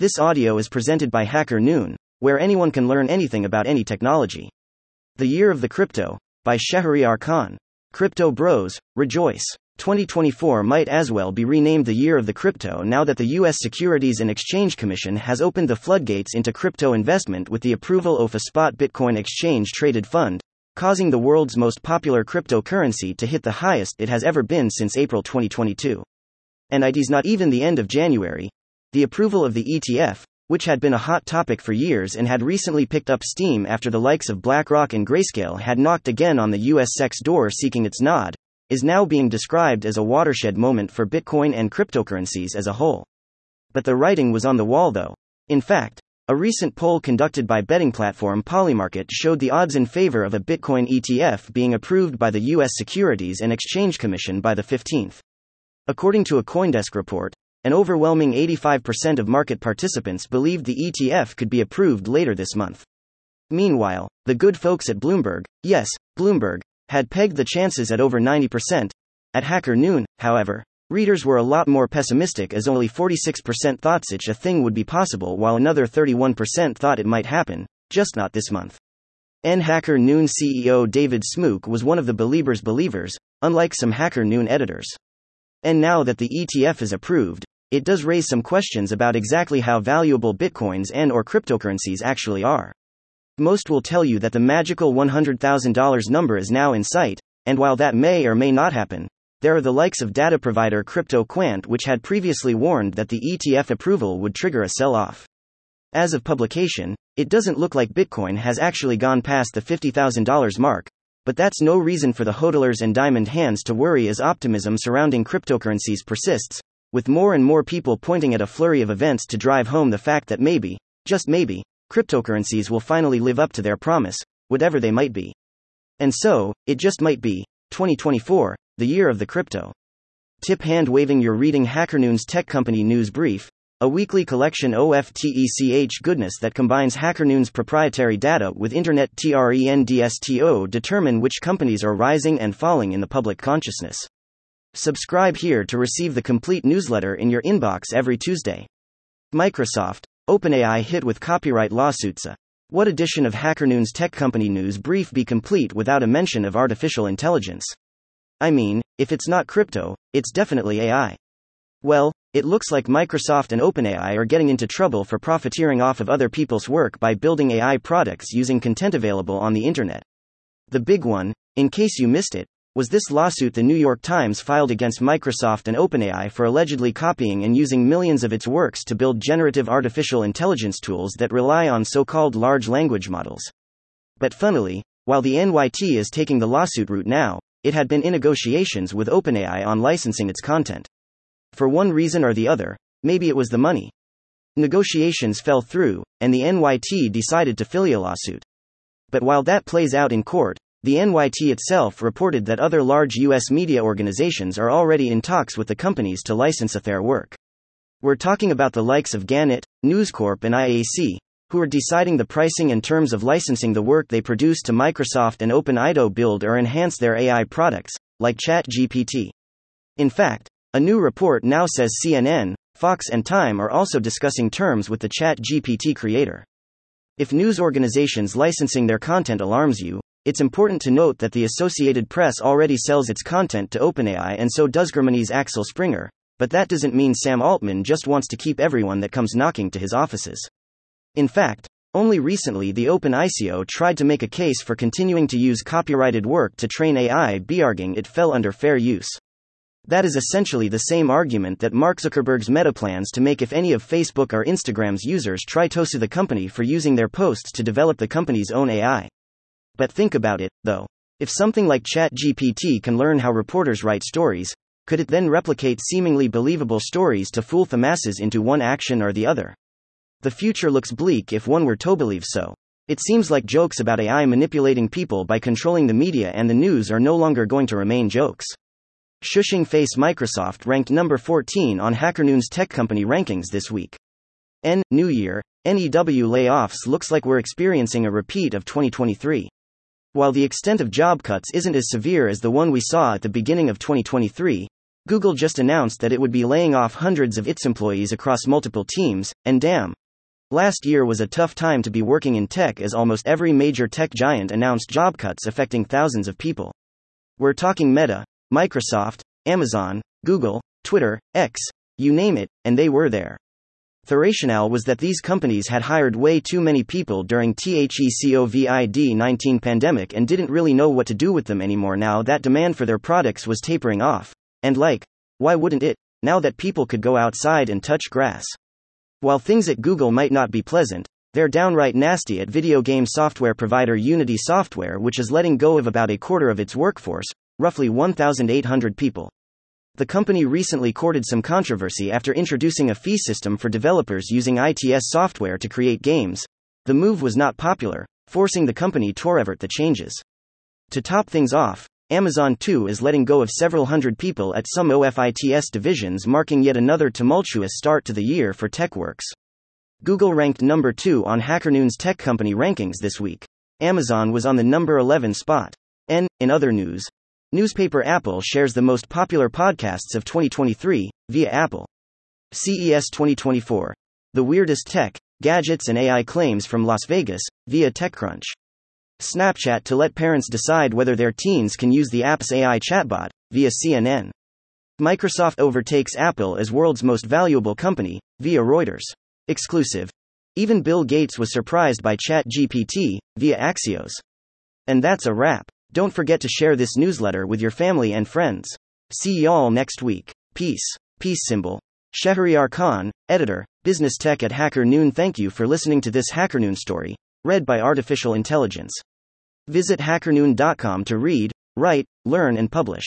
This audio is presented by Hacker Noon, where anyone can learn anything about any technology. The Year of the Crypto, by Sheharyar Khan. Crypto Bros, rejoice. 2024 might as well be renamed the Year of the Crypto now that the U.S. Securities and Exchange Commission has opened the floodgates into crypto investment with the approval of a spot Bitcoin exchange traded fund, causing the world's most popular cryptocurrency to hit the highest it has ever been since April 2022. And it is not even the end of January, the approval of the ETF, which had been a hot topic for years and had recently picked up steam after the likes of BlackRock and Grayscale had knocked again on the US SEC's door seeking its nod, is now being described as a watershed moment for Bitcoin and cryptocurrencies as a whole. But the writing was on the wall though. In fact, a recent poll conducted by betting platform Polymarket showed the odds in favor of a Bitcoin ETF being approved by the US Securities and Exchange Commission by the 15th. According to a Coindesk report, an overwhelming 85% of market participants believed the ETF could be approved later this month. Meanwhile, the good folks at Bloomberg, yes, Bloomberg, had pegged the chances at over 90%. At Hacker Noon, however, readers were a lot more pessimistic as only 46% thought such a thing would be possible while another 31% thought it might happen, just not this month. N Hacker Noon CEO David Smooke was one of the believers' believers, unlike some Hacker Noon editors. And now that the ETF is approved, it does raise some questions about exactly how valuable bitcoins and or cryptocurrencies actually are. Most will tell you that the magical $100,000 number is now in sight, and while that may or may not happen, there are the likes of data provider CryptoQuant which had previously warned that the ETF approval would trigger a sell-off. As of publication, it doesn't look like Bitcoin has actually gone past the $50,000 mark, but that's no reason for the hodlers and diamond hands to worry as optimism surrounding cryptocurrencies persists, with more and more people pointing at a flurry of events to drive home the fact that maybe, just maybe, cryptocurrencies will finally live up to their promise, whatever they might be. And so, it just might be 2024, the year of the crypto. Tip hand waving you're reading HackerNoon's Tech Company News Brief, a weekly collection of OFTECH goodness that combines HackerNoon's proprietary data with Internet TRENDSTO determine which companies are rising and falling in the public consciousness. Subscribe here to receive the complete newsletter in your inbox every Tuesday. Microsoft, OpenAI hit with copyright lawsuits. A what edition of HackerNoon's Tech Company News Brief be complete without a mention of artificial intelligence? I mean, if it's not crypto, it's definitely AI. Well, it looks like Microsoft and OpenAI are getting into trouble for profiteering off of other people's work by building AI products using content available on the internet. The big one, in case you missed it, was this lawsuit the New York Times filed against Microsoft and OpenAI for allegedly copying and using millions of its works to build generative artificial intelligence tools that rely on so called large language models. But funnily, while the NYT is taking the lawsuit route now, it had been in negotiations with OpenAI on licensing its content. For one reason or the other, maybe it was the money. Negotiations fell through, and the NYT decided to file a lawsuit. But while that plays out in court, the NYT itself reported that other large U.S. media organizations are already in talks with the companies to license their work. We're talking about the likes of Gannett, News Corp, and IAC, who are deciding the pricing and terms of licensing the work they produce to Microsoft and OpenAI build or enhance their AI products, like ChatGPT. In fact, a new report now says CNN, Fox, and Time are also discussing terms with the ChatGPT creator. If news organizations licensing their content alarms you, it's important to note that the Associated Press already sells its content to OpenAI and so does Germany's Axel Springer, but that doesn't mean Sam Altman just wants to keep everyone that comes knocking to his offices. In fact, only recently the OpenAI CEO tried to make a case for continuing to use copyrighted work to train AI, be arguing it fell under fair use. That is essentially the same argument that Mark Zuckerberg's Meta plans to make if any of Facebook or Instagram's users try to sue the company for using their posts to develop the company's own AI. But think about it, though. If something like ChatGPT can learn how reporters write stories, could it then replicate seemingly believable stories to fool the masses into one action or the other? The future looks bleak if one were to believe so. It seems like jokes about AI manipulating people by controlling the media and the news are no longer going to remain jokes. Shushing face Microsoft ranked number 14 on HackerNoon's tech company rankings this week. N. New Year, NEW layoffs looks like we're experiencing a repeat of 2023. While the extent of job cuts isn't as severe as the one we saw at the beginning of 2023, Google just announced that it would be laying off hundreds of its employees across multiple teams, and damn. Last year was a tough time to be working in tech as almost every major tech giant announced job cuts affecting thousands of people. We're talking Meta, Microsoft, Amazon, Google, Twitter, X, you name it, and they were there. The rationale was that these companies had hired way too many people during THECOVID-19 pandemic and didn't really know what to do with them anymore now that demand for their products was tapering off. And like, why wouldn't it, now that people could go outside and touch grass? While things at Google might not be pleasant, they're downright nasty at video game software provider Unity Software, which is letting go of about a quarter of its workforce, roughly 1,800 people. The company recently courted some controversy after introducing a fee system for developers using ITS software to create games. The move was not popular, forcing the company to revert the changes. To top things off, Amazon too is letting go of several hundred people at some OFITS divisions, marking yet another tumultuous start to the year for TechWorks. Google ranked number 2 on HackerNoon's tech company rankings this week. Amazon was on the number 11 spot. And, in other news, Newspaper Apple shares the most popular podcasts of 2023 via Apple. CES 2024. The weirdest tech, gadgets, and AI claims from Las Vegas via TechCrunch. Snapchat to let parents decide whether their teens can use the app's AI chatbot via CNN. Microsoft overtakes Apple as world's most valuable company via Reuters. Exclusive. Even Bill Gates was surprised by ChatGPT via Axios. And that's a wrap. Don't forget to share this newsletter with your family and friends. See y'all next week. Peace. Peace symbol. Sheharyar Khan, editor, Business Tech at Hacker Noon. Thank you for listening to this Hacker Noon story, read by Artificial Intelligence. Visit hackernoon.com to read, write, learn, and publish.